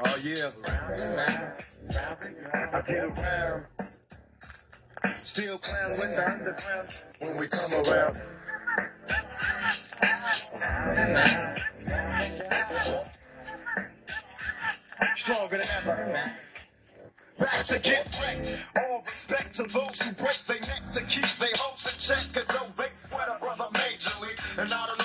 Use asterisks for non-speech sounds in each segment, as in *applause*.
Oh yeah. I get around. Still clown with the underground when we come around. Stronger than ever. Back to get wrecked. All respect to those who break their neck to keep their hopes in check. Cause though they sweat a brother majorly. And I don't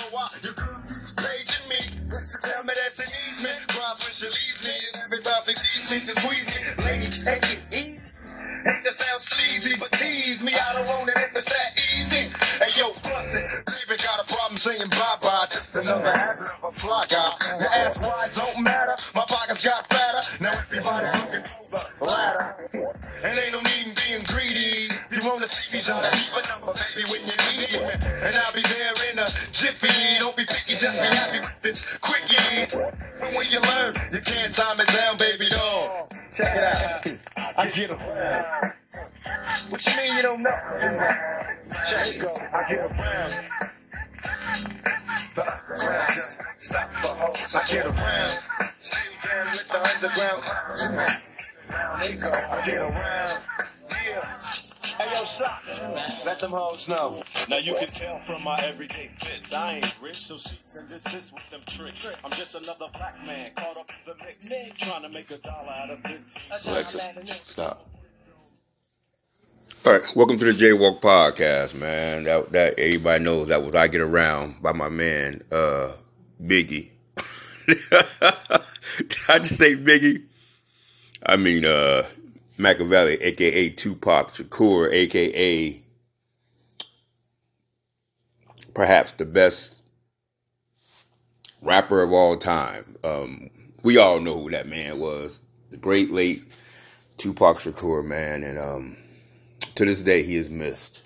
She leaves me. And every time she sees me, she squeeze me. Lady, take it easy. Hate to sound sleazy, but tease me. I don't want it if it's that easy. Hey yo, plus it. Baby got a problem saying bye bye. Just another hazard of a fly guy. Your ass wide don't matter. My pockets got fatter. Now everybody's looking for the ladder. And ain't no see me, try to leave a number, baby, when you need it. And I'll be there in a jiffy. Don't be picky, just be happy with this quickie. And when you learn, you can't time it down, baby doll. Check it out. I get around. What you mean you don't know? Check it go. I get around. The underground just stop the hoes. I get around. Stay down with the underground. There go. I get around. Yeah. Hey yo, stop. Let them hoes know. Now you can tell from my everyday fits. I ain't rich, so sheets and this sits with them tricks. I'm just another black man caught up in the mix, trying to make a dollar out of it. Alexa, stop. All right, welcome to the Jaywalk podcast, man. That that everybody knows that was "I Get Around" by my man uh, Biggie. *laughs* I just say Biggie. I mean uh, Machiavelli, aka Tupac Shakur, aka perhaps the best rapper of all time. Um, we all know who that man was. The great late Tupac Shakur, man, and um, to this day he is missed.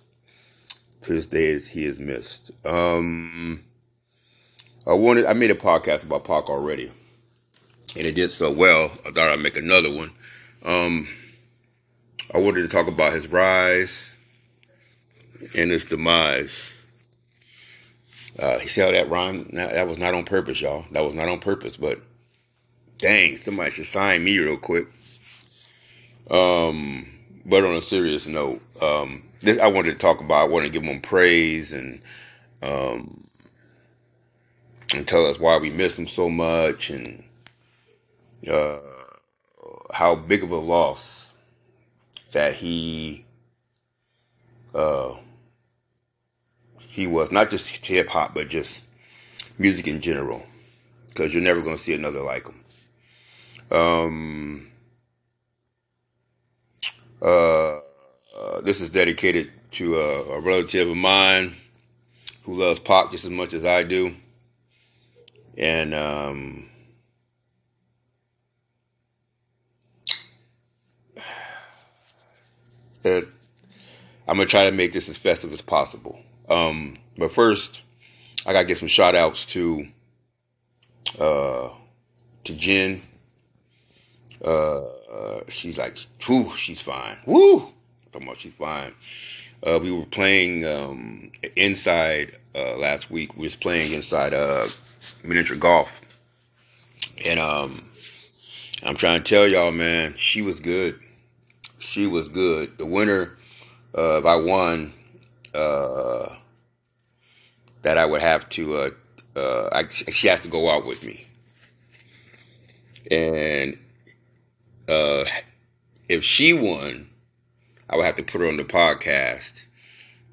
To this day he is missed. Um, I wanted I made a podcast about Pac already, and it did so well. I thought I'd make another one. Um, I wanted to talk about his rise and his demise. Uh, see how that rhyme? That was not on purpose, y'all. That was not on purpose, but dang, somebody should sign me real quick. Um, but on a serious note, um, this I wanted to talk about. I wanted to give him praise and um, and tell us why we miss him so much and uh, how big of a loss that he uh, he was not just hip hop, but just music in general. Because you're never going to see another like him. Um, uh, uh, this is dedicated to a, a, relative of mine who loves Pac just as much as I do. And um, it, I'm to try to make this as festive as possible. Um, but first, I got to get some shout outs to, uh, to Jen. Uh, uh, she's like, whew, she's fine. Woo! Talking about she's fine. Uh, we were playing um, inside uh, last week. We was playing inside uh, miniature golf, and um, I'm trying to tell y'all, man, she was good. She was good. The winner, uh, if I won, uh, that I would have to. Uh, uh, I, she has to go out with me, and uh, if she won, I would have to put her on the podcast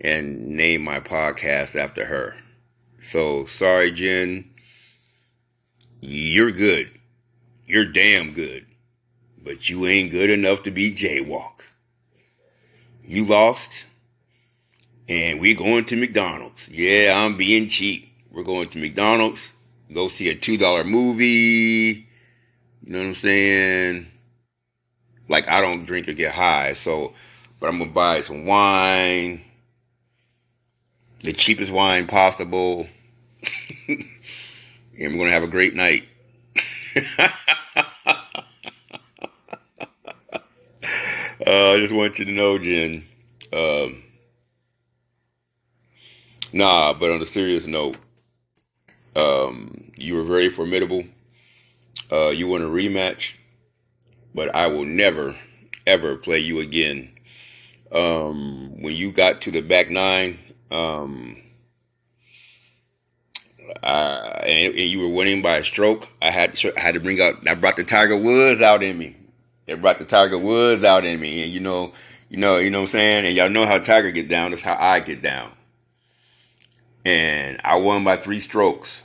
and name my podcast after her. So sorry, Jen. You're good. You're damn good. But you ain't good enough to be Jaywalk. You lost. And we're going to McDonald's. Yeah, I'm being cheap. We're going to McDonald's. Go see a $2 movie. You know what I'm saying? like I don't drink or get high, so but I'm gonna buy some wine, the cheapest wine possible, *laughs* and we're gonna have a great night. *laughs* uh, I just want you to know, Jen. Um, nah, but on a serious note, um, you were very formidable. Uh, you want a rematch? but I will never, ever play you again. Um, when you got to the back nine, um, uh, and, and, you were winning by a stroke, I had I had to bring out. I brought the Tiger Woods out in me. It brought the Tiger Woods out in me, and you know, you know, you know what I'm saying. And y'all know how Tiger get down. That's how I get down. And I won by three strokes,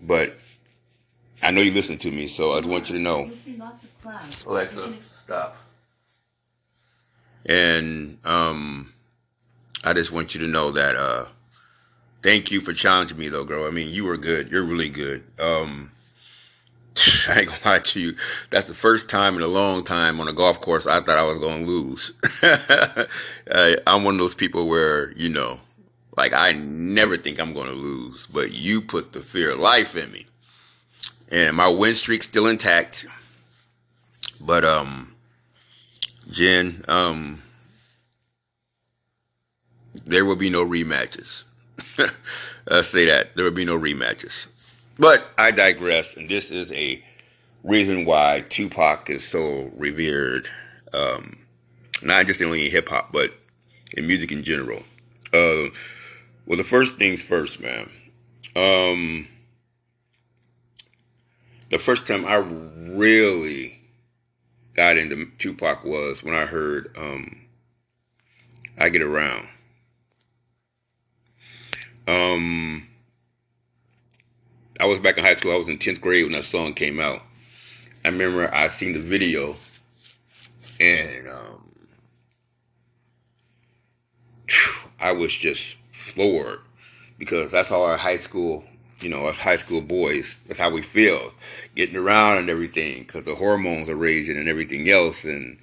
but I know you listen to me, so I just want you to know. Alexa, stop. And um, I just want you to know that uh, thank you for challenging me, though, girl. I mean, you were good. You're really good. Um, *laughs* I ain't gonna lie to you. That's the first time in a long time on a golf course I thought I was gonna lose. *laughs* I'm one of those people where you know, like I never think I'm gonna lose, but you put the fear of life in me, and my win streak's still intact. But um, Jen, um, there will be no rematches. *laughs* I'll say that there will be no rematches. But I digress, and this is a reason why Tupac is so revered, um, not just only in hip hop, but in music in general. Uh, well, the first things first, man. Um, the first time I really got into Tupac was when I heard um, "I Get Around." Um, I was back in high school. I was in tenth grade when that song came out. I remember I seen the video, and um, I was just floored because that's how our high school, you know, us high school boys, that's how we feel, getting around and everything, because the hormones are raging and everything else. And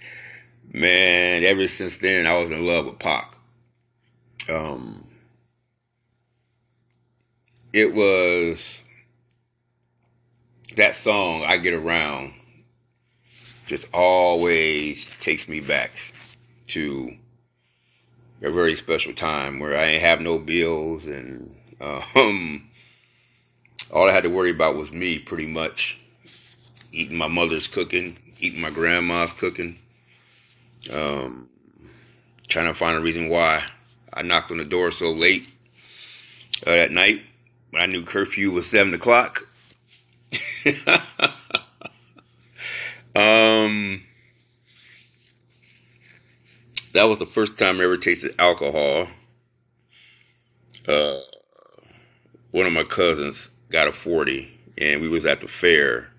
man, ever since then, I was in love with Pac. Um, it was that song, I Get Around, just always takes me back to a very special time where I ain't have no bills and um, all I had to worry about was me pretty much eating my mother's cooking, eating my grandma's cooking, um, trying to find a reason why I knocked on the door so late uh, that night when I knew curfew was seven o'clock. Um, that was the first time I ever tasted alcohol. Uh, one of my cousins got a 40 and we was at the fair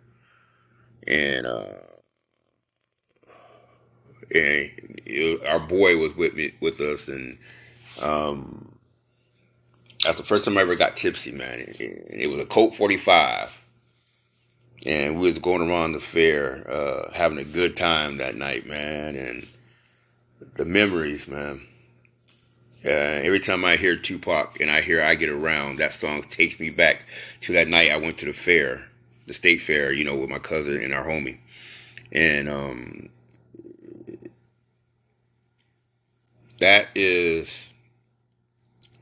and uh, and our boy was with me with us and um, that's the first time I ever got tipsy man it, it was a Colt 45 and we was going around the fair, uh, having a good time that night, man, and the memories, man. Uh, every time I hear Tupac and I hear I Get Around, that song takes me back to that night I went to the fair, the state fair, you know, with my cousin and our homie. And um, that is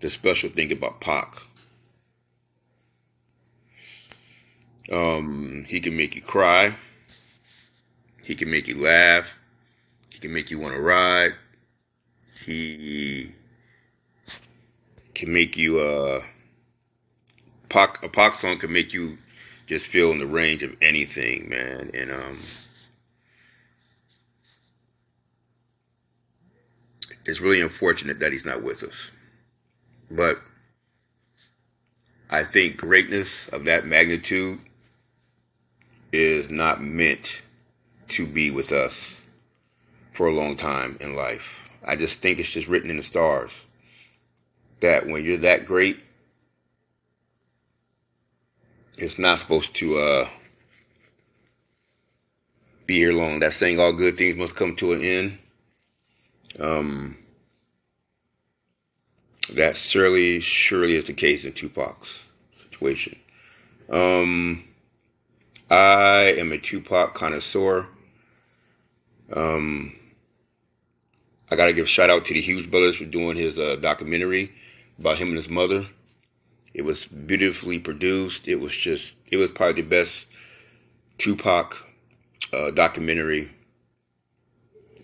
the special thing about Pac. Um, he can make you cry. He can make you laugh. He can make you want to ride. He can make you uh a pop song can make you just feel in the range of anything, man. And um it's really unfortunate that he's not with us. But I think greatness of that magnitude is not meant to be with us for a long time in life. I just think it's just written in the stars that when you're that great, it's not supposed to uh, be here long. That saying, all good things must come to an end. Um, that surely, surely is the case in Tupac's situation. Um, I am a Tupac connoisseur. Um, I gotta give shout out to the Hughes brothers for doing his uh, documentary about him and his mother. It was beautifully produced. It was just, it was probably the best Tupac uh, documentary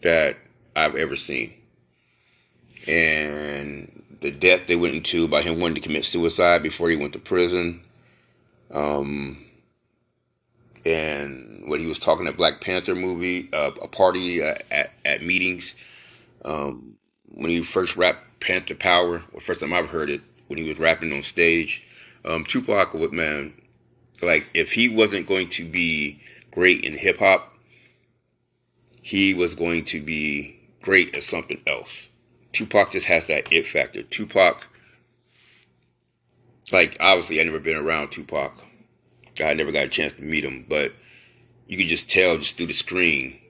that I've ever seen. And the depth they went into by him wanting to commit suicide before he went to prison. Um, and when he was talking at Black Panther movie, uh, a party uh, at, at meetings, um, when he first rapped Panther Power, the first time I've heard it, when he was rapping on stage, um, Tupac would, man, like if he wasn't going to be great in hip hop, he was going to be great at something else. Tupac just has that it factor. Tupac, like obviously I never been around Tupac. I never got a chance to meet him, but you could just tell just through the screen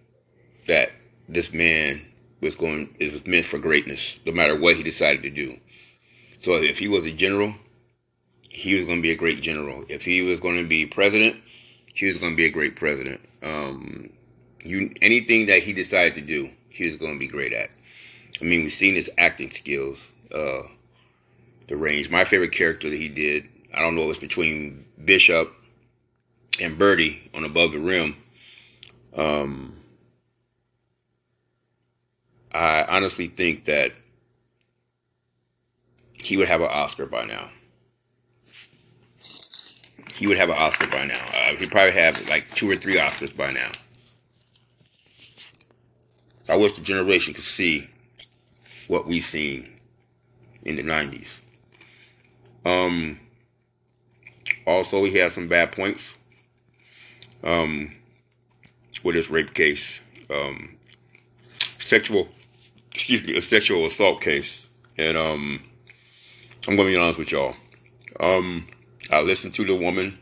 that this man was going it was meant for greatness, no matter what he decided to do. So if he was a general, he was going to be a great general. If he was going to be president, he was going to be a great president. Um, you anything that he decided to do, he was going to be great at. I mean, we've seen his acting skills, uh, the range. My favorite character that he did, I don't know, it was between Bishop and Birdie on Above the Rim. Um, I honestly think that he would have an Oscar by now he would have an Oscar by now. Uh, he'd probably have like two or three Oscars by now. I wish the generation could see what we've seen in the 90s. Um, also, he had some bad points um, with his rape case, um, sexual, excuse me, a sexual assault case. And um, I'm going to be honest with y'all. Um, I listened to the woman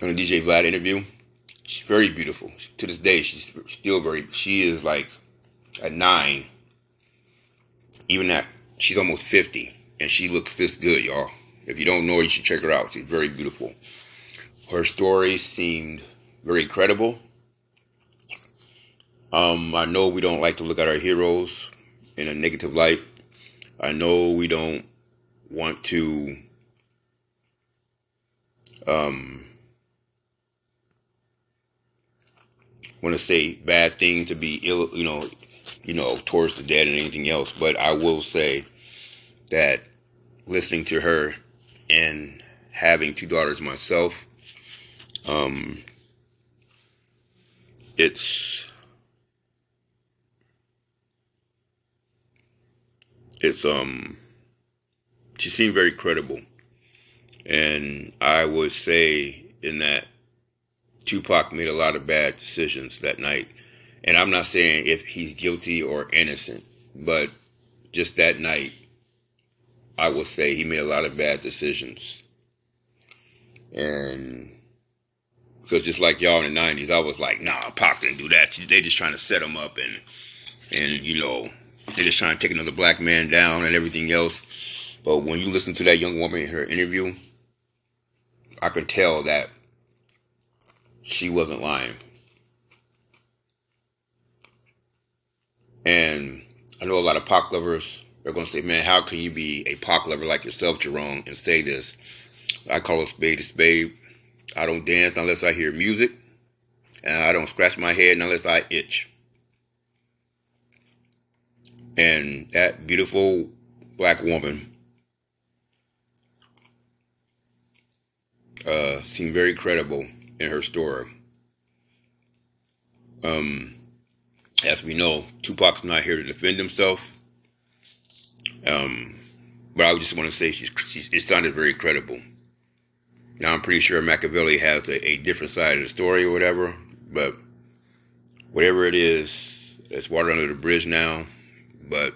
on the DJ Vlad interview. She's very beautiful. To this day, she's still very. She is like a nine. Even that, she's almost fifty, and she looks this good, y'all. If you don't know her, you should check her out. She's very beautiful. Her story seemed very credible. Um, I know we don't like to look at our heroes in a negative light. I know we don't want to um, want to say bad things to be ill, you know, you know, towards the dead and anything else. But I will say that listening to her and having two daughters myself, um, it's it's um she seemed very credible and I would say in that Tupac made a lot of bad decisions that night. And I'm not saying if he's guilty or innocent, but just that night, I would say he made a lot of bad decisions. And so just like y'all in the 90s, I was like, nah, Pac didn't do that. They just trying to set him up and, and you know, they're just trying to take another black man down and everything else. But when you listen to that young woman in her interview, I could tell that she wasn't lying. And I know a lot of Pac lovers are going to say, man, how can you be a Pac lover like yourself, Jarone, and say this? I call a spade a spade. I don't dance unless I hear music. And I don't scratch my head unless I itch. And that beautiful black woman uh, seemed very credible in her story. Um, as we know, Tupac's not here to defend himself. Um, but I just want to say she's, she's, it sounded very credible. Now I'm pretty sure Machiavelli has a, a, different side of the story or whatever, but whatever it is, it's water under the bridge now. But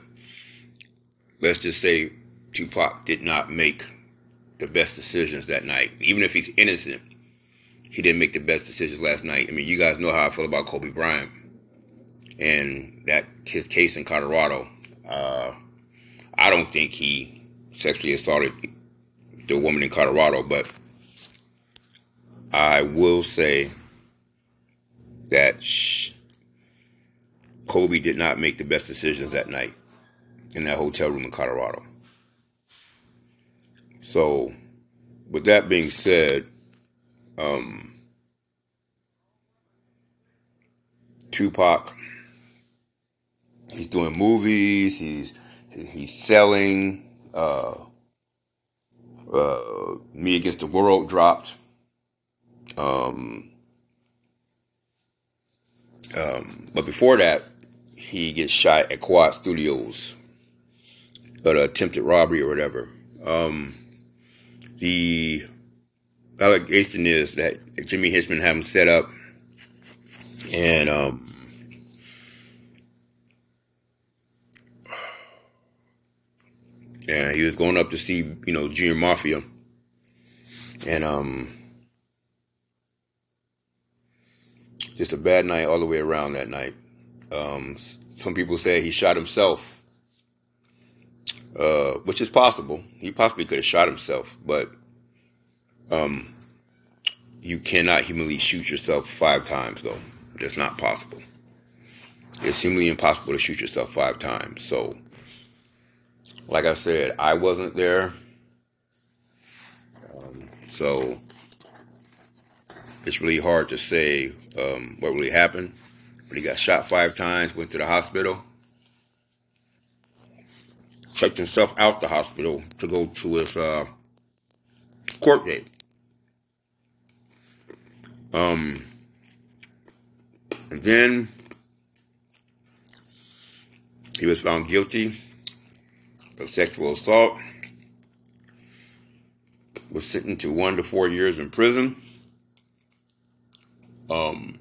let's just say Tupac did not make the best decisions that night. Even if he's innocent, he didn't make the best decisions last night. I mean, you guys know how I feel about Kobe Bryant and that his case in Colorado. Uh, I don't think he sexually assaulted the woman in Colorado, but I will say that Kobe did not make the best decisions that night in that hotel room in Colorado. So, with that being said, um, Tupac. He's doing movies. He's he's selling. Uh, uh, Me Against the World dropped. Um, um, but before that, he gets shot at Quad Studios, an attempted robbery or whatever. Um, the allegation is that Jimmy Henchman had him set up, and um, and he was going up to see you know Junior Mafia, and um, just a bad night all the way around that night. Um, some people say he shot himself, uh, which is possible. He possibly could have shot himself, but um, you cannot humanly shoot yourself five times, though. That's not possible. It's humanly impossible to shoot yourself five times. So, like I said, I wasn't there. Um, so, it's really hard to say um, what really happened. But he got shot five times, went to the hospital, checked himself out the hospital to go to his uh, court date. Um, and then he was found guilty of sexual assault, was sentenced to one to four years in prison. Um,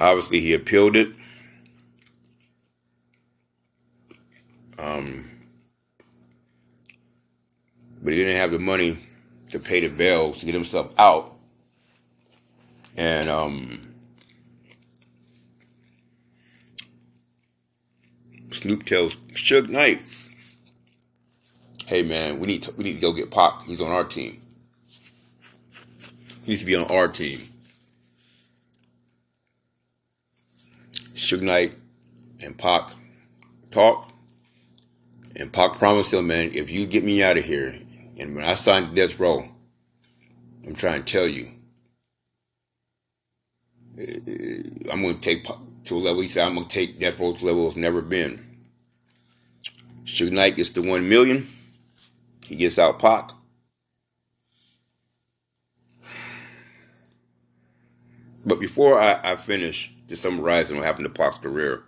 obviously, he appealed it. Um, but he didn't have the money to pay the bail to get himself out. And um, Snoop tells Suge Knight, "Hey man, we need to, we need to go get Pac. He's on our team. He to be on our team." Suge Knight and Pac talk, and Pac promised him, "Man, if you get me out of here, and when I signed Death Row, I'm trying to tell you, eh, I'm going to take to a level. He said, I'm going to take Death Row to a level it's never been. Suge Knight gets the one million. He gets out Pac. But before I, I finish just summarizing what happened to Pac's career,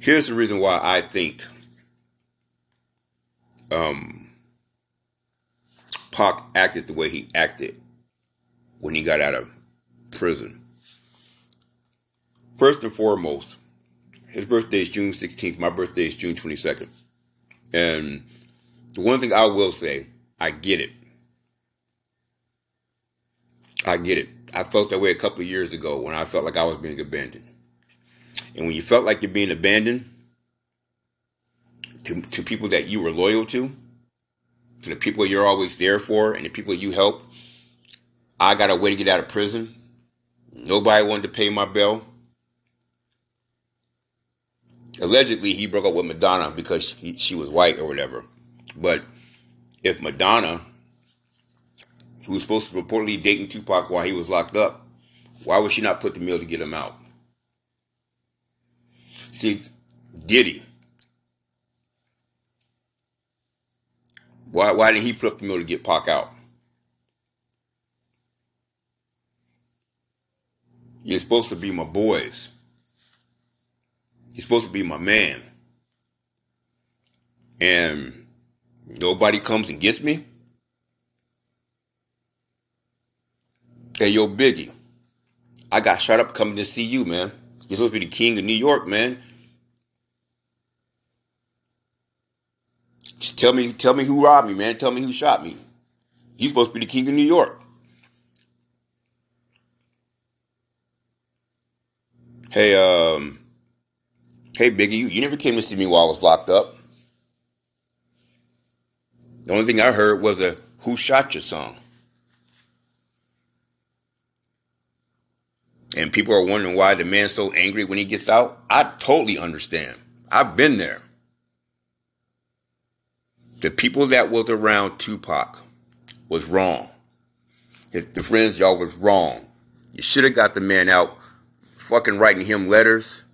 here's the reason why I think um, Pac acted the way he acted when he got out of prison. First and foremost, his birthday is June 16th. My birthday is June 22nd. And the one thing I will say, I get it. I get it. I felt that way a couple of years ago when I felt like I was being abandoned. And when you felt like you're being abandoned to, to people that you were loyal to, to the people you're always there for, and the people you help, I got a way to get out of prison. Nobody wanted to pay my bill. Allegedly, he broke up with Madonna because he, she was white or whatever. But if Madonna, who was supposed to reportedly dating Tupac while he was locked up, why would she not put the mill to get him out? See, Diddy. Why, why did he put up the mill to get Pac out? You're supposed to be my boys. You're supposed to be my man. And nobody comes and gets me? Hey, yo, Biggie. I got shot up coming to see you, man. You're supposed to be the king of New York, man. Just tell me, tell me who robbed me, man. Tell me who shot me. You're supposed to be the king of New York. Hey, um, hey, Biggie, you, you never came to see me while I was locked up. The only thing I heard was a "Who Shot You" song, and people are wondering why the man's so angry when he gets out. I totally understand. I've been there. The people that was around Tupac was wrong. If the friends y'all was wrong, you should have got the man out, fucking writing him letters,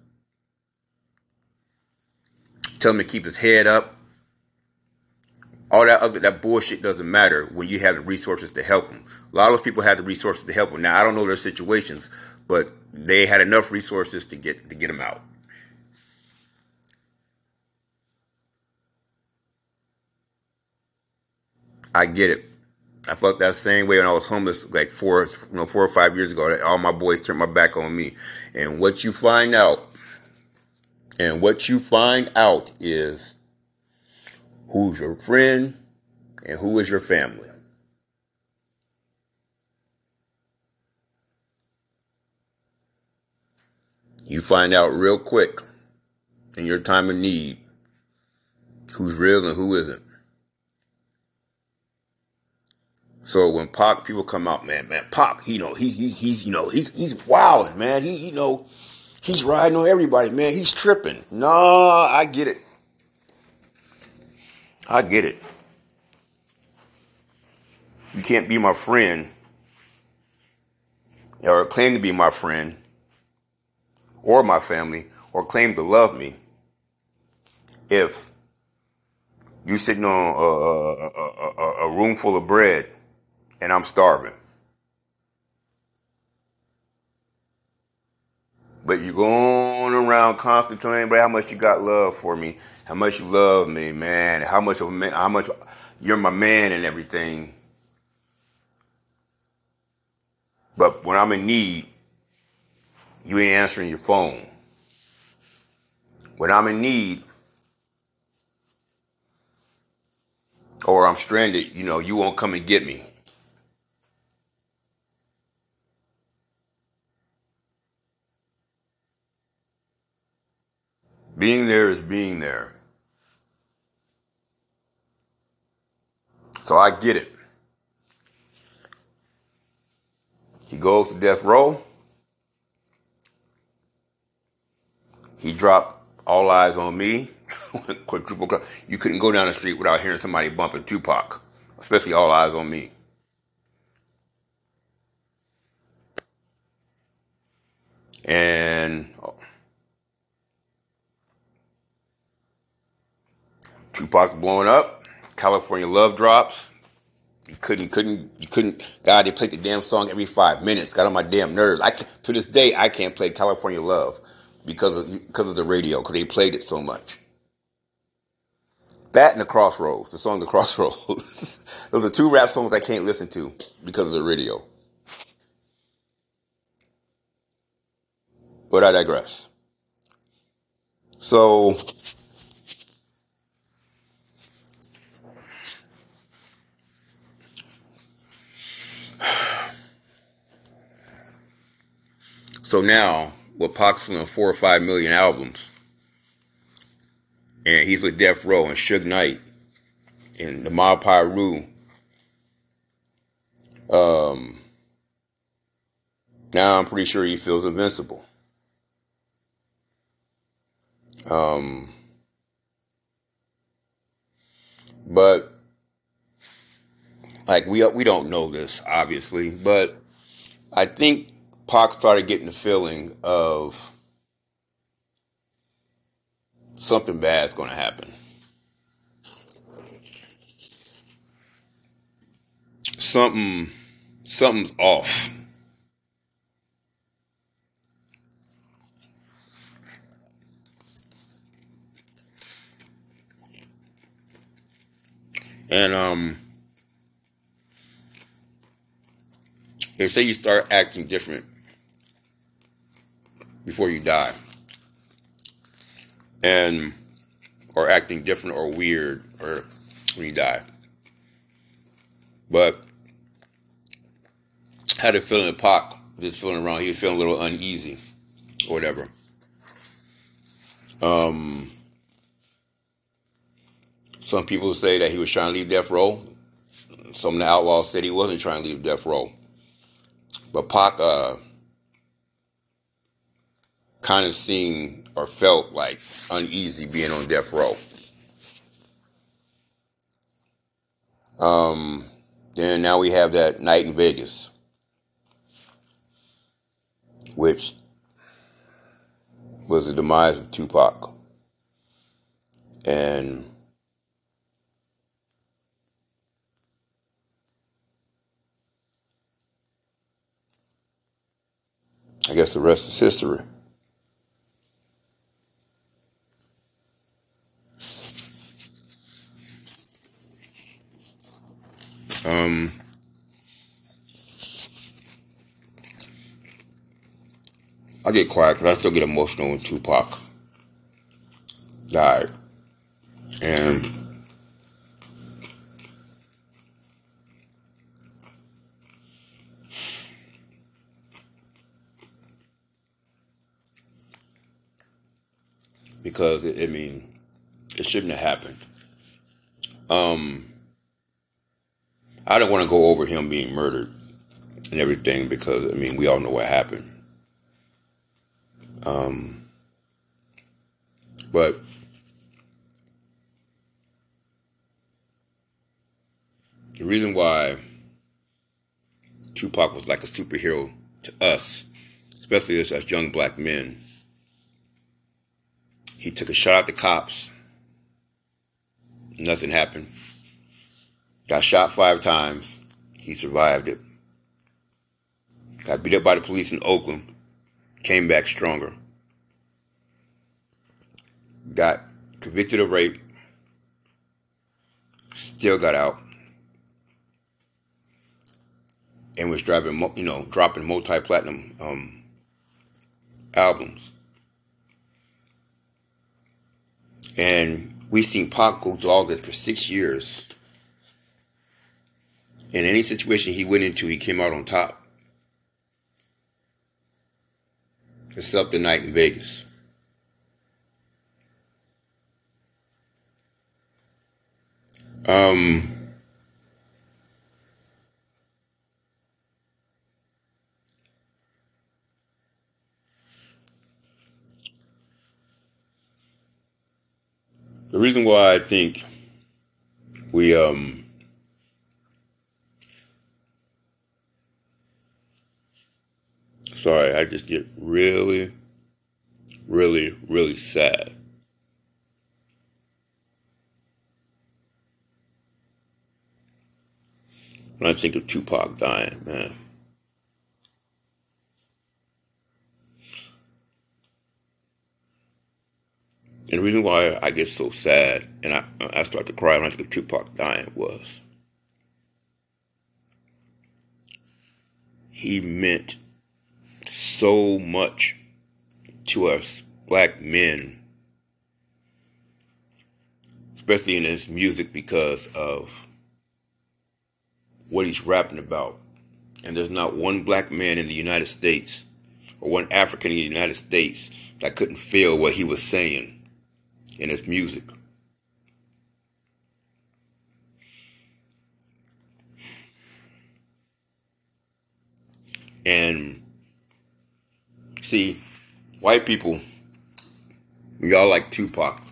tell him to keep his head up. All that other that bullshit doesn't matter when you have the resources to help him. A lot of those people had the resources to help him. Now I don't know their situations, but they had enough resources to get to get him out. I get it. I felt that same way when I was homeless, like four, you know, four or five years ago. All my boys turned my back on me, and what you find out, and what you find out is who's your friend and who is your family. You find out real quick in your time of need who's real and who isn't. So when Pac people come out, man, man, Pac, you know, he's he's he's you know, he's he's wilding, man. He you know, he's riding on everybody, man. He's tripping. No, I get it. I get it. You can't be my friend or claim to be my friend or my family or claim to love me if you sitting on a, a, a, a room full of bread and I'm starving. But you're going around constantly telling everybody how much you got love for me, how much you love me, man, how much of man, how much you're my man and everything. But when I'm in need, you ain't answering your phone. When I'm in need, or I'm stranded, you know, you won't come and get me. Being there is being there. So I get it. He goes to death row. He dropped all eyes on me. *laughs* Quadruple. You couldn't go down the street without hearing somebody bumping Tupac, especially all eyes on me. And oh, Tupac's blowing up. California Love drops. You couldn't, couldn't, you couldn't. God, they played the damn song every five minutes. Got on my damn nerves. I can, to this day, I can't play California Love because of because of the radio because they played it so much. That and the Crossroads, the song The Crossroads. *laughs* Those are two rap songs I can't listen to because of the radio. But I digress. So *sighs* So now, with on four or five million albums, and he's with Death Row and Suge Knight and the Mob. Um, now I'm pretty sure he feels invincible. Um, but like we we don't know this obviously, but I think Pac started getting the feeling of something bad's going to happen. Something, something's off. And um, they say you start acting different before you die. And or acting different or weird or when you die. But had a feeling that Pac just feeling around, he was feeling a little uneasy or whatever. Um some people say that he was trying to leave death row. Some of the outlaws said he wasn't trying to leave death row. But Pac uh, kind of seemed or felt like uneasy being on death row. Um, then now we have that night in Vegas. which was the demise of Tupac. And I guess the rest is history. Um, I get quiet because I still get emotional when Tupac died. And because I mean, it shouldn't have happened. Um, I don't want to go over him being murdered and everything because I mean we all know what happened. Um, but the reason why Tupac was like a superhero to us, especially as, as young black men, he took a shot at the cops. Nothing happened. Got shot five times. He survived it. Got beat up by the police in Oakland. Came back stronger. Got convicted of rape. Still got out. And was driving, you know, dropping multi-platinum um, albums. And we've seen Pac go through all this for six years in any situation he went into, he came out on top. Except the night in Vegas. Um, the reason why I think we um sorry, I just get really, really, really sad. When I think of Tupac dying, man. And the reason why I get so sad and I, I start to cry when I think of Tupac dying was he meant so much to us black men, especially in his music because of what he's rapping about. And there's not one black man in the United States or one African in the United States that couldn't feel what he was saying in his music. And See, white people, y'all like Tupac.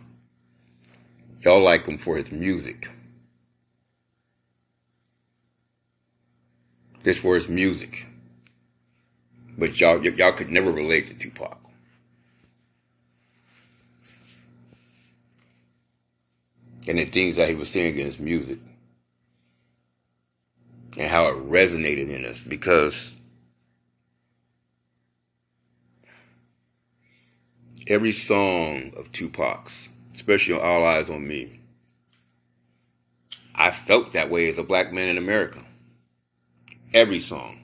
Y'all like him for his music. This for his music. But y'all y'all could never relate to Tupac. And the things that he was saying in his music. And how it resonated in us because every song of Tupac's, especially All Eyes on Me, I felt that way as a black man in America. Every song.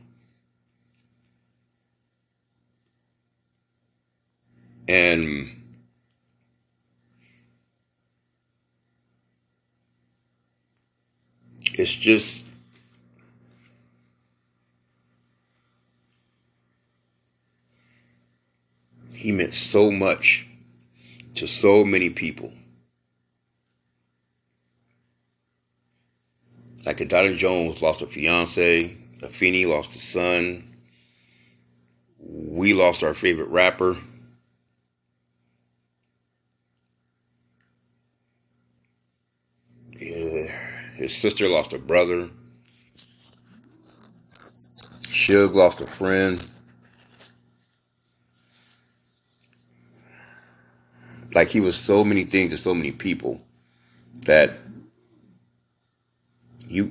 And it's just He meant so much to so many people. Like Donnie Jones lost a fiance, Afeni lost a son. We lost our favorite rapper. Yeah, his sister lost a brother. Suge lost a friend. Like he was so many things to so many people that you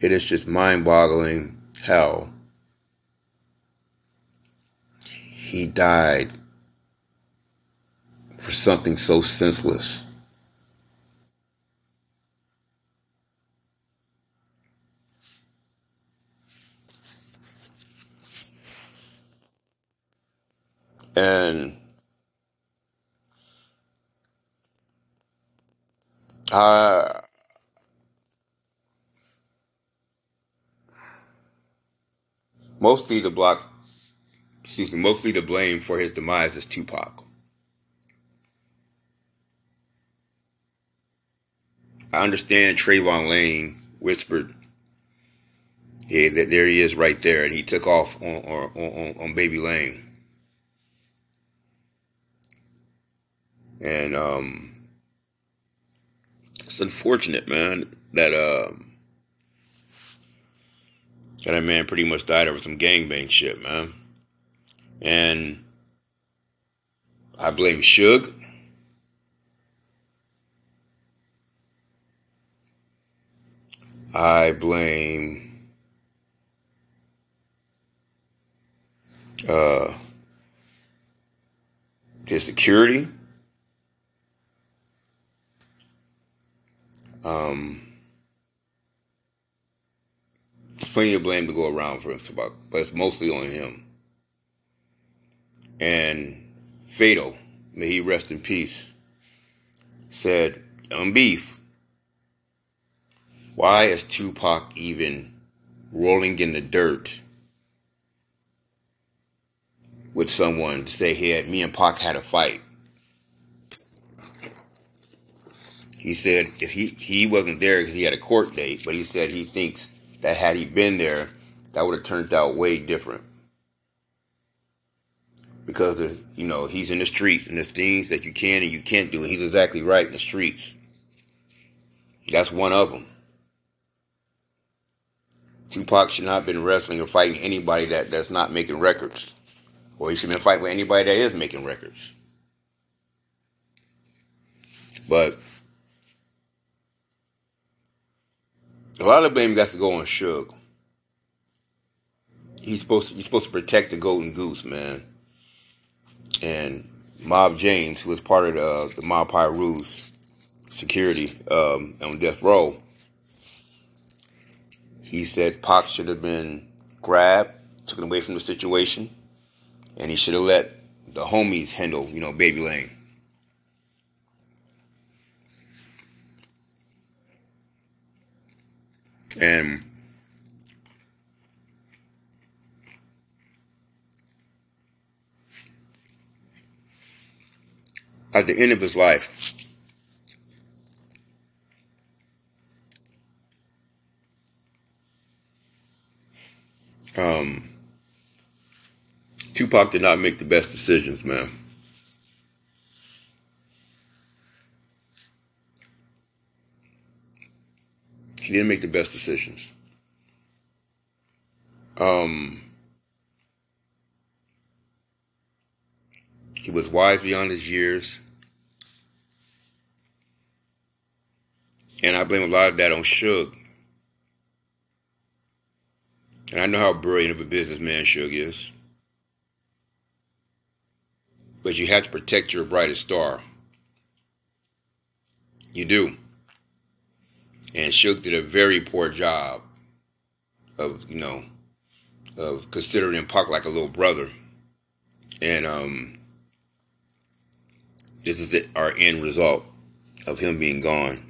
it is just mind-boggling how he died for something so senseless. And mostly the block, excuse me, mostly the blame for his demise is Tupac. I understand Trayvon Lane whispered, "Yeah, that there he is, right there," and he took off on on, on, on Baby Lane. And um, it's unfortunate, man, that uh, that a man pretty much died over some gangbang shit, man. And I blame Suge. I blame uh, his security. Um, plenty of blame to go around for him, but it's mostly on him. And Fatal, may he rest in peace, said, "On beef, why is Tupac even rolling in the dirt with someone to say, hey, me and Pac had a fight? He said if he, he wasn't there because he had a court date, but he said he thinks that had he been there, that would have turned out way different. Because there's, you know, he's in the streets and there's things that you can and you can't do, and he's exactly right in the streets. That's one of them. Tupac should not have been wrestling or fighting anybody that, that's not making records. Or he should have been fighting with anybody that is making records. But a lot of blame got to go on Suge. He's supposed to, he's supposed to protect the golden goose, man. And Mob James, who was part of the, the Mob Piru's security um, on death row, he said Pac should have been grabbed, taken away from the situation, and he should have let the homies handle, you know, Baby Lane. And at the end of his life, um, Tupac did not make the best decisions, man. He didn't make the best decisions. Um, he was wise beyond his years. And I blame a lot of that on Suge. And I know how brilliant of a businessman Suge is. But you have to protect your brightest star. You do. And Suge did a very poor job of, you know, of considering Pac like a little brother. And um, this is the, our end result of him being gone.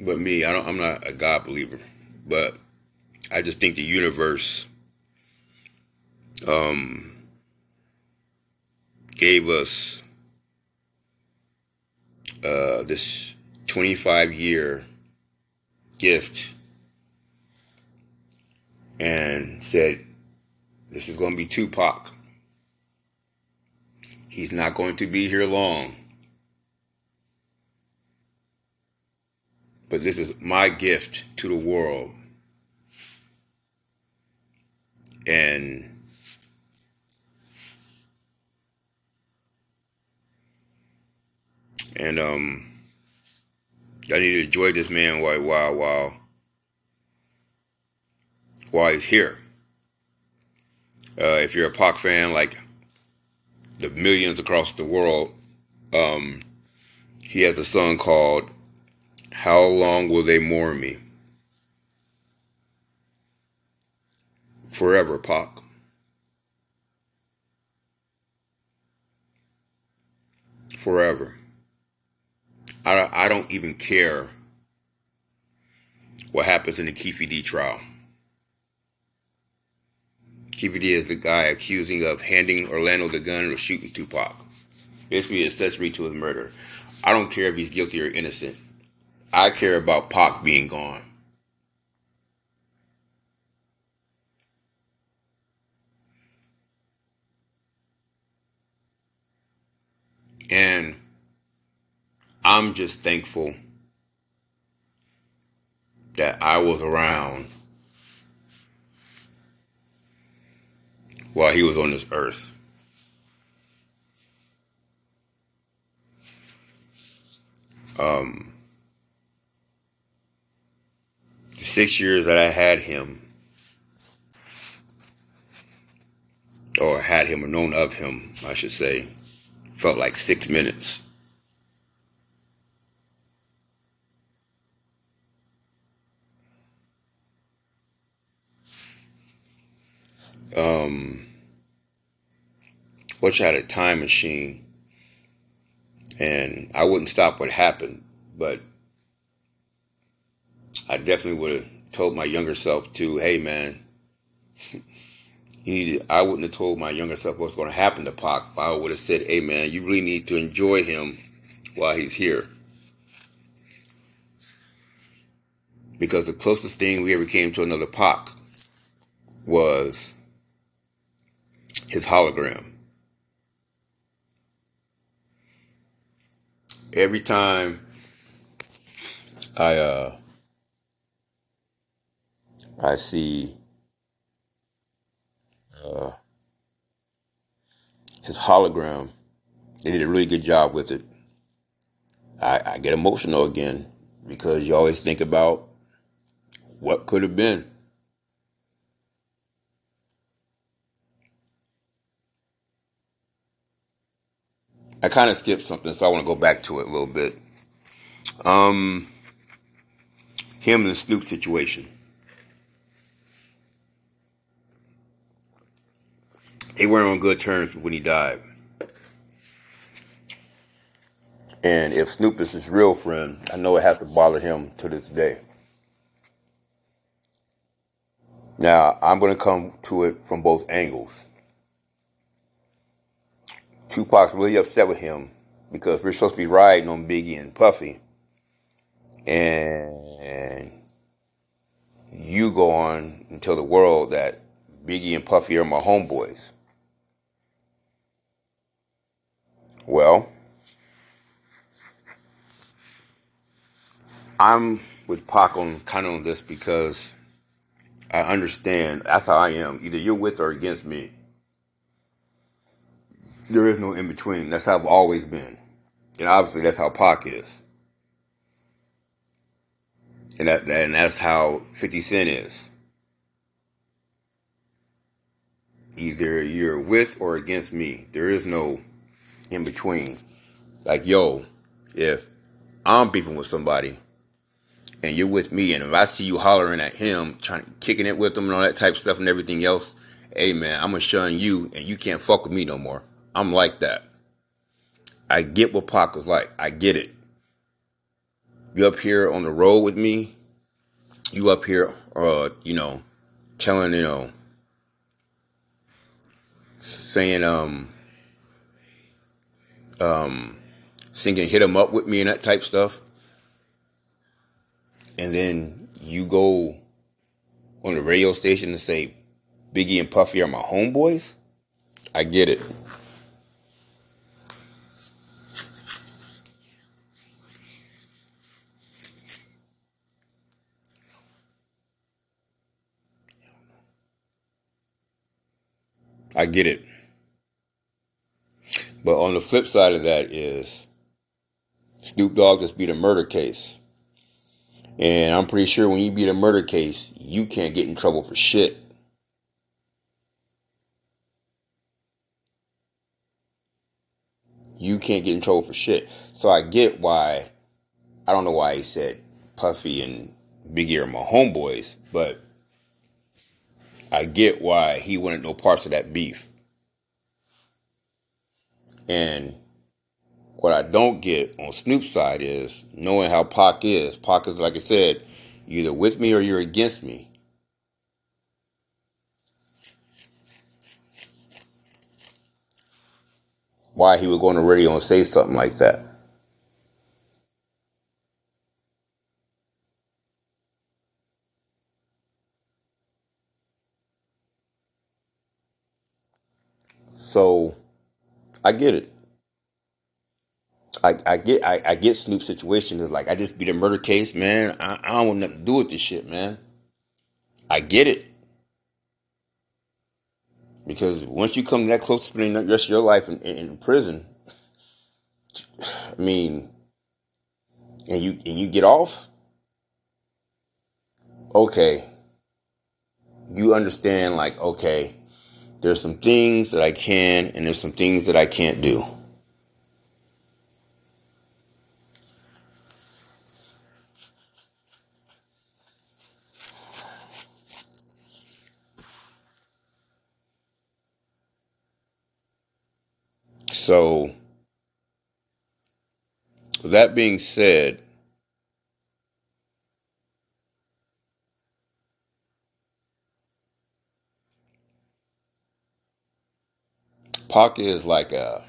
But me, I don't, I'm not a God believer, but I just think the universe um, gave us uh, this 25 year gift and said, This is going to be Tupac. He's not going to be here long. but this is my gift to the world. And and um I need to enjoy this man while while while while he's here. Uh, if you're a Pac fan, like the millions across the world, um, he has a song called "How Long Will They Mourn Me." Forever, Pac. Forever. I, I don't even care what happens in the Keefe D trial. Keefe D is the guy accusing of handing Orlando the gun or shooting Tupac. Basically, accessory to his murder. I don't care if he's guilty or innocent. I care about Pac being gone. And I'm just thankful that I was around while he was on this earth. Um, the six years that I had him, or had him or known of him, I should say, felt like six minutes. Um, I had a time machine and I wouldn't stop what happened, but I definitely would have told my younger self to, hey man, *laughs* need, I wouldn't have told my younger self what's going to happen to Pac. I would have said, hey man, you really need to enjoy him while he's here. Because the closest thing we ever came to another Pac was his hologram. Every time I uh I see uh his hologram, they did a really good job with it. I, I get emotional again because you always think about what could have been. I kind of skipped something, so I want to go back to it a little bit. Um, him and the Snoop situation. They weren't on good terms when he died. And if Snoop is his real friend, I know it has to bother him to this day. Now, I'm going to come to it from both angles. Tupac's really upset with him because we're supposed to be riding on Biggie and Puffy. And you go on and tell the world that Biggie and Puffy are my homeboys. Well, I'm with Pac on kind of on this because I understand that's how I am. Either you're with or against me. There is no in between. That's how I've always been. And obviously that's how Pac is. And that and that's how 50 Cent is. Either you're with or against me. There is no in between. Like, yo, if I'm beefing with somebody and you're with me, and if I see you hollering at him, trying kicking it with him and all that type of stuff and everything else, hey man, I'm gonna shun you and you can't fuck with me no more. I'm like that. I get what Pac was like. I get it. You up here on the road with me, you up here, uh, you know, telling, you know, saying, um, um, singing hit 'em up with me and that type stuff. And then you go on the radio station and say Biggie and Puffy are my homeboys. I get it. I get it. But on the flip side of that is Snoop Dogg just beat a murder case. And I'm pretty sure when you beat a murder case, you can't get in trouble for shit. You can't get in trouble for shit. So I get why, I don't know why he said Puffy and Biggie are my homeboys, but I get why he wanted no parts of that beef. And what I don't get on Snoop's side is knowing how Pac is. Pac is, like I said, either with me or you're against me. Why he would go on the radio and say something like that. So I get it. I, I get I, I get Snoop's situation is like I just beat a murder case, man. I, I don't want nothing to do with this shit, man. I get it. Because once you come that close to spending the rest of your life in, in, in prison, I mean, and you and you get off, okay, you understand like okay, there's some things that I can and there's some things that I can't do. So, that being said, Pac is like a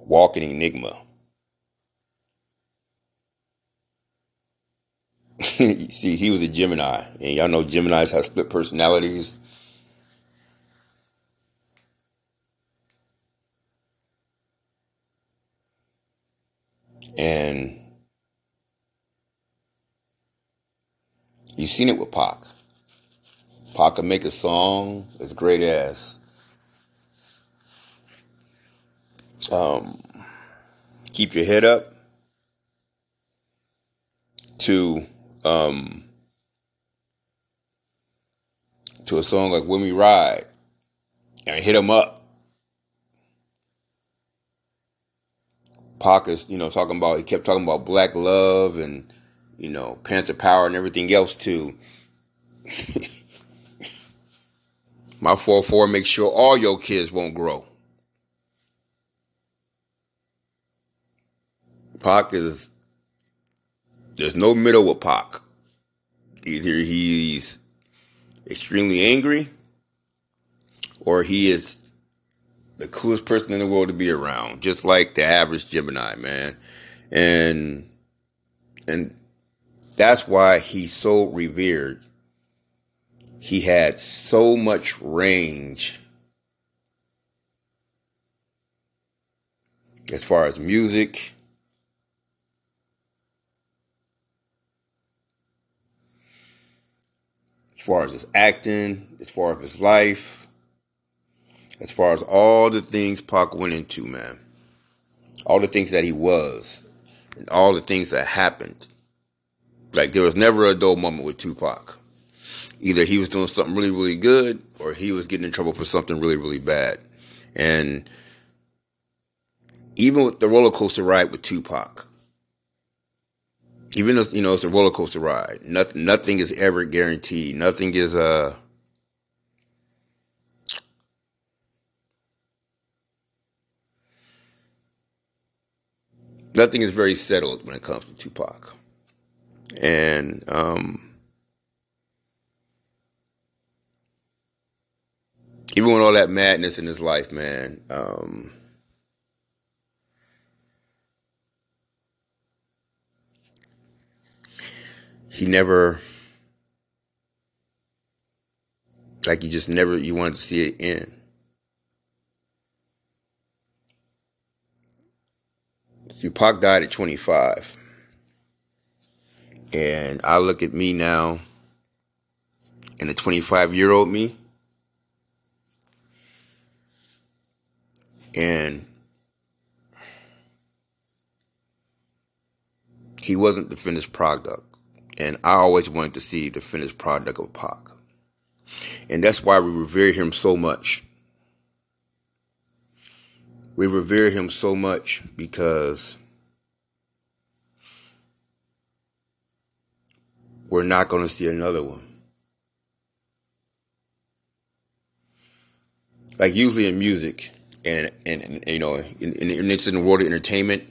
walking enigma. *laughs* See, he was a Gemini, and y'all know Geminis have split personalities. And you've seen it with Pac. Pac can make a song as great as um, Keep Your Head Up to um, to a song like When We Ride and Hit 'em Up. Pac is, you know, talking about, he kept talking about black love and, you know, Panther Power and everything else too. *laughs* My 4-4 makes sure all your kids won't grow. Pac is, there's no middle with Pac. Either he's extremely angry or he is the coolest person in the world to be around, just like the average Gemini, man. And and that's why he's so revered. He had so much range as far as music. Far as his acting, as far as his life, as far as all the things Pac went into, man. All the things that he was, and all the things that happened. Like there was never a dull moment with Tupac. Either he was doing something really, really good, or he was getting in trouble for something really, really bad. And even with the roller coaster ride with Tupac, even though you know it's a roller coaster ride, nothing, nothing is ever guaranteed. Nothing is uh nothing is very settled when it comes to Tupac. And um, even with all that madness in his life, man, um, he never, like, you just never, you wanted to see it end. See, Pac died at 25. And I look at me now and the 25 year old me. And he wasn't the finished product. And I always wanted to see the finished product of Pac. And that's why we revere him so much. We revere him so much because we're not going to see another one. Like usually in music, and and, and you know, in, in, it's in the world of entertainment,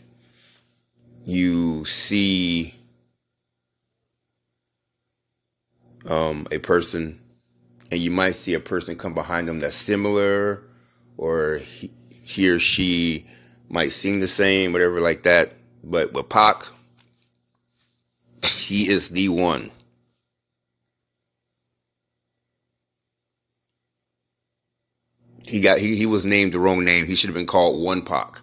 you see um, a person, and you might see a person come behind them that's similar, or he, he or she might seem the same, whatever like that. But with Pac, he is the one. He got he, he was named the wrong name. He should have been called One Pac.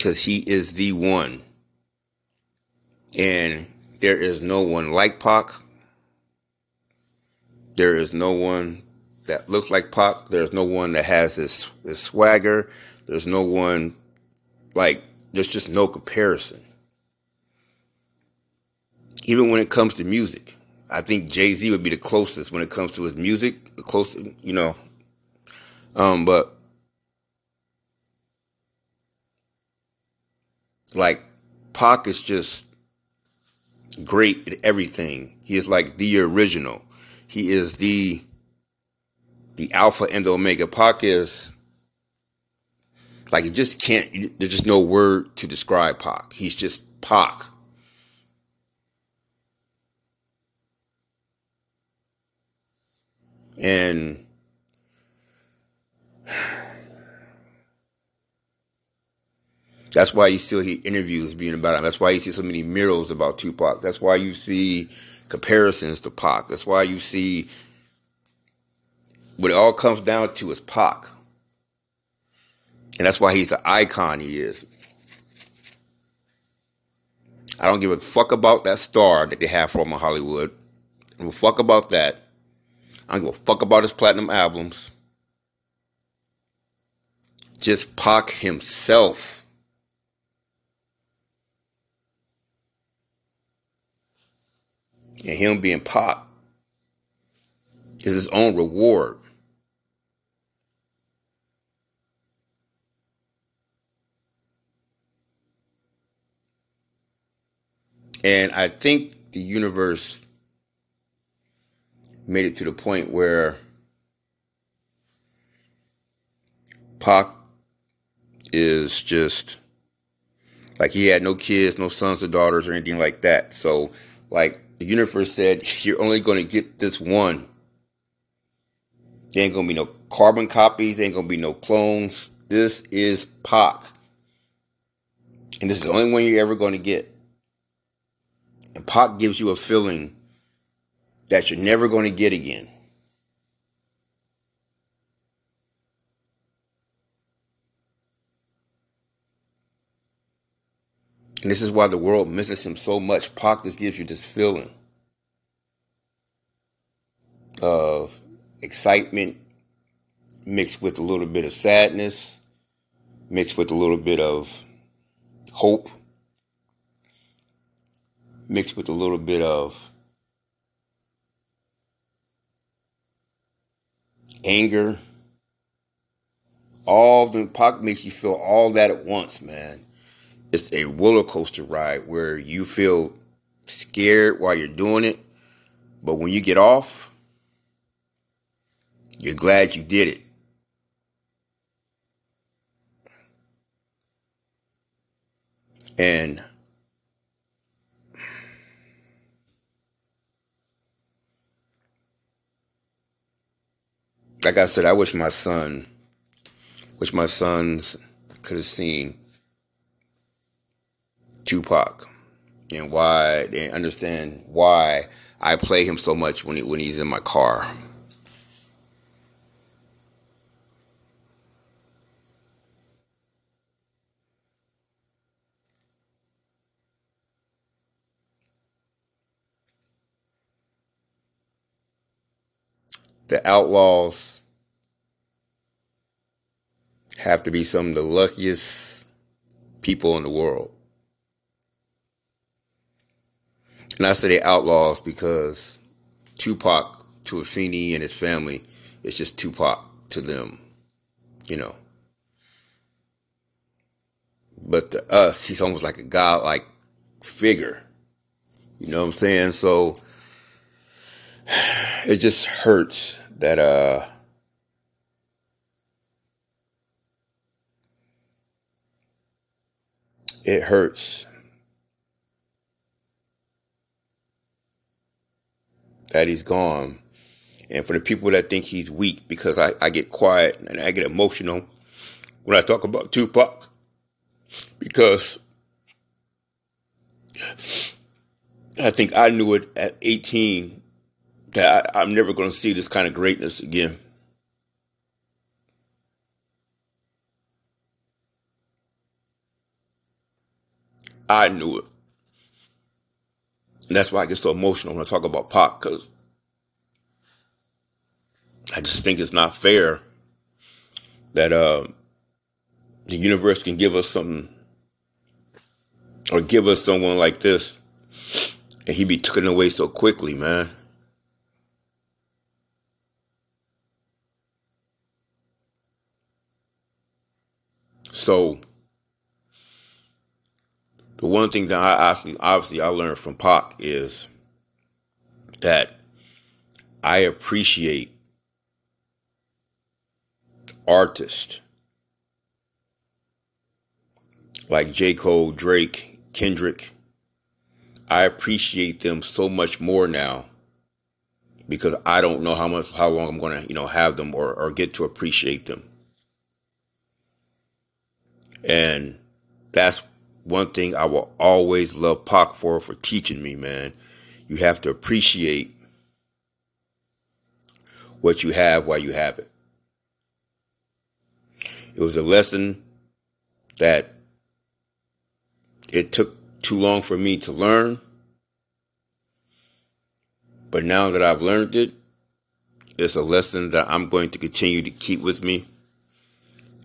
Cause he is the one. And there is no one like Pac. There is no one that looks like Pac. There's no one that has this, this swagger. There's no one like there's just no comparison. Even when it comes to music, I think Jay Z would be the closest when it comes to his music. The closest, you know. Um, but like Pac is just great at everything. He is like the original. He is the the alpha and the omega. Pac is like you just can't. There's just no word to describe Pac. He's just Pac. And that's why you still hear interviews being about him. That's why you see so many murals about Tupac. That's why you see comparisons to Pac. That's why you see what it all comes down to is Pac. And that's why he's the icon he is. I don't give a fuck about that star that they have for him in Hollywood. I don't give a fuck about that. I don't give a fuck about his platinum albums. Just Pac himself. And him being Pac is his own reward. And I think the universe made it to the point where Pac is just like he had no kids, no sons or daughters or anything like that. So, like the universe said, you're only going to get this one. There ain't going to be no carbon copies, there ain't going to be no clones. This is Pac. And this is the only one you're ever going to get. And Pac gives you a feeling that you're never going to get again. And this is why the world misses him so much. Pac just gives you this feeling of excitement mixed with a little bit of sadness, mixed with a little bit of hope, mixed with a little bit of anger. All the Pac makes you feel all that at once, man. It's a roller coaster ride where you feel scared while you're doing it, but when you get off, you're glad you did it. And like I said, I wish my son, wish my sons could have seen Tupac and why they understand why I play him so much when he, when he's in my car. The Outlaws have to be some of the luckiest people in the world. And I say they outlaws because Tupac to Afeni and his family is just Tupac to them, you know. But to us, he's almost like a godlike figure. You know what I'm saying? So *sighs* it just hurts that uh it hurts that he's gone. And for the people that think he's weak, because I, I get quiet and I get emotional when I talk about Tupac, because I think I knew it at 18 that I, I'm never going to see this kind of greatness again. I knew it. And that's why I get so emotional when I talk about Pac, because I just think it's not fair that uh, the universe can give us something or give us someone like this and he be taken away so quickly, man. So the one thing that I obviously, obviously I learned from Pac is that I appreciate artists like J. Cole, Drake, Kendrick. I appreciate them so much more now because I don't know how much how long I'm gonna, you know, have them or, or get to appreciate them. And that's one thing I will always love Pac for for teaching me, man. You have to appreciate what you have while you have it. It was a lesson that it took too long for me to learn. But now that I've learned it, it's a lesson that I'm going to continue to keep with me.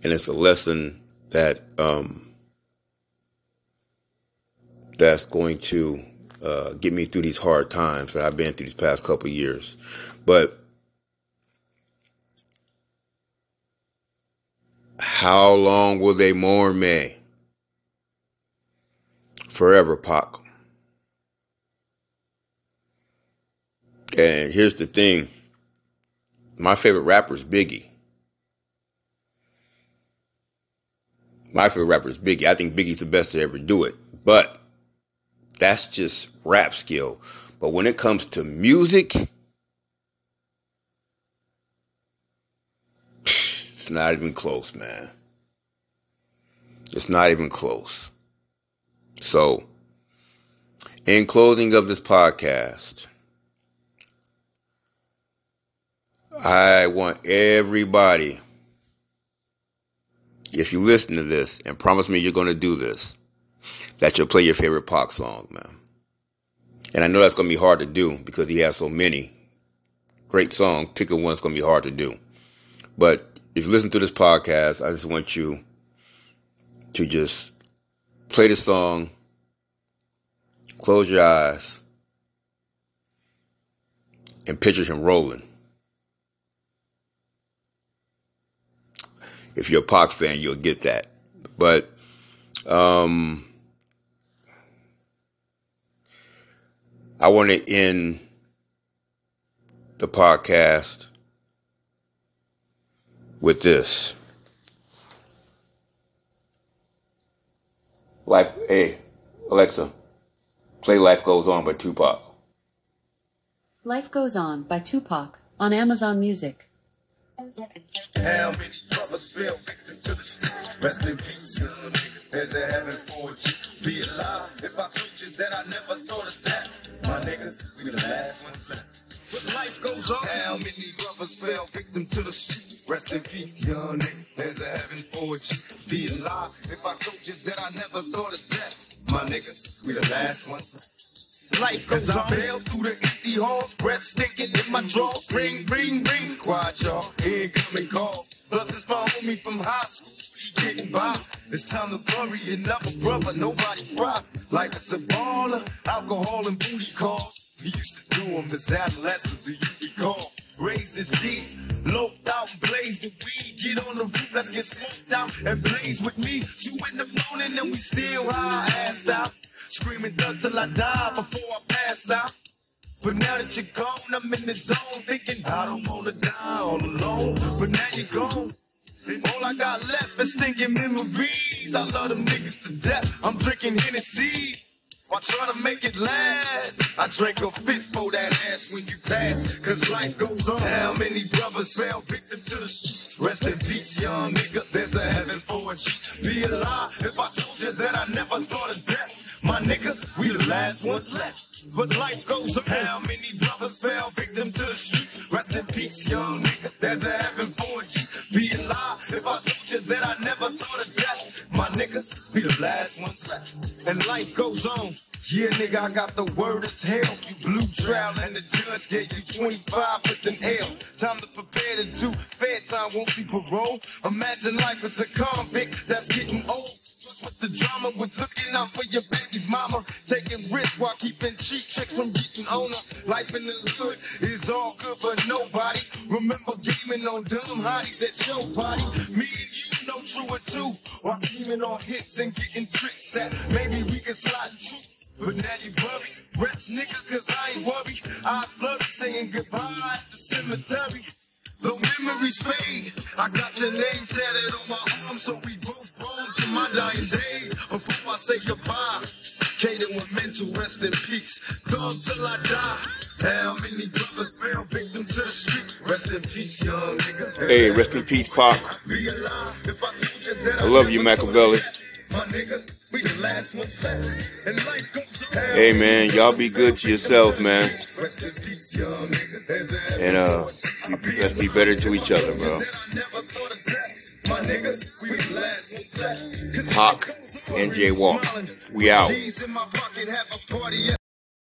And it's a lesson that um, that's going to uh, get me through these hard times that I've been through these past couple years. But how long will they mourn me? Forever, Pac. And here's the thing my favorite rapper is Biggie. My favorite rapper is Biggie. I think Biggie's the best to ever do it. But that's just rap skill. But when it comes to music, it's not even close, man. It's not even close. So, in closing of this podcast, I want everybody, if you listen to this and promise me you're going to do this, that you'll play your favorite Pac song, man. And I know that's to be hard to do because he has so many great songs. Picking one's to be hard to do. But if you listen to this podcast, I just want you to just play the song, close your eyes, and picture him rolling. If you're a Pac fan, you'll get that. But um, I want to end the podcast with this. Life, hey, Alexa, play Life Goes On by Tupac. Life Goes On by Tupac on Amazon Music. How many brothers fell victim to the street? Rest in peace. There's a heaven for you. Be alive. If I told you that I never thought of that, my niggas, we the last ones left. But life goes on. How many brothers fell victim to the street? Rest in peace, young nigga. There's a heaven for you. Be alive. If I told you that I never thought of death. my niggas, we the last ones left. Life goes on. I bail through the empty halls, breath stinking in my drawers. Ring, ring, ring, quiet y'all. Incoming call. Plus it's my homie from high school. keep getting by. It's time to bury another brother, nobody cry. Life is a baller, alcohol and booty calls. We used to do them as adolescents, do you recall? Raised as G's, loped out and blazed the weed. Get on the roof, let's get smoked out and blaze with me. Two in the morning and we still high, assed out. Screaming thug till I die before I passed out. But now that you're gone, I'm in the zone thinking I don't wanna die all alone. But now you're gone. And all I got left is thinking memories. I love them niggas to death. I'm drinking Hennessy while trying to make it last. I drank a fifth for that ass when you pass. Cause life goes on. How many brothers fell victim to the shit? Rest in peace, young nigga. There's a heaven for a cheat. Be a lie if I told you that I never thought of death. My nigga, we the last ones left. But life goes on. How many brothers fell victim to the street? Rest in peace, young nigga. There's a heaven for you. Be a lie if I told you that I never thought of death. My niggas, we the last ones left. And life goes on. Yeah, nigga, I got the word as hell. You blew trial and the judge gave you 25 with an L. Time to prepare to do fair time, won't see parole. Imagine life as a convict that's getting old with the drama with looking out for your baby's mama. Taking risks while keeping cheap chicks from getting on her. Life in the hood is all good for nobody. Remember gaming on dumb hotties at your party. Me and you know true or two. While scheming on hits and getting tricks that maybe we can slide through. But now you worry. Rest nigga, cause I ain't worried. I blurry saying goodbye at the cemetery. Though memories fade, I got your name tatted on my arm, so we both born to my dying days. Before I say goodbye, Kaden meant to rest in peace. Thug till I die. How many brothers fell victim to the streets? Rest in peace, young nigga. Hey, rest in peace, Pop. Be alive if I told you that I love you, Machiavelli. thought of death. My nigga, we the last ones left. And life goes on. Hey, man, y'all be good to yourself, man. Rest in peace, young nigga. There's And, uh, let's be better to each other, bro. Hawk, NJ Walk. We out.